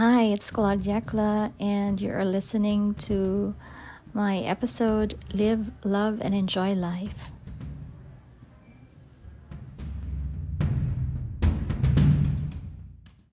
Hi, it's Claude Yakla, and you are listening to my episode Live, Love, and Enjoy Life.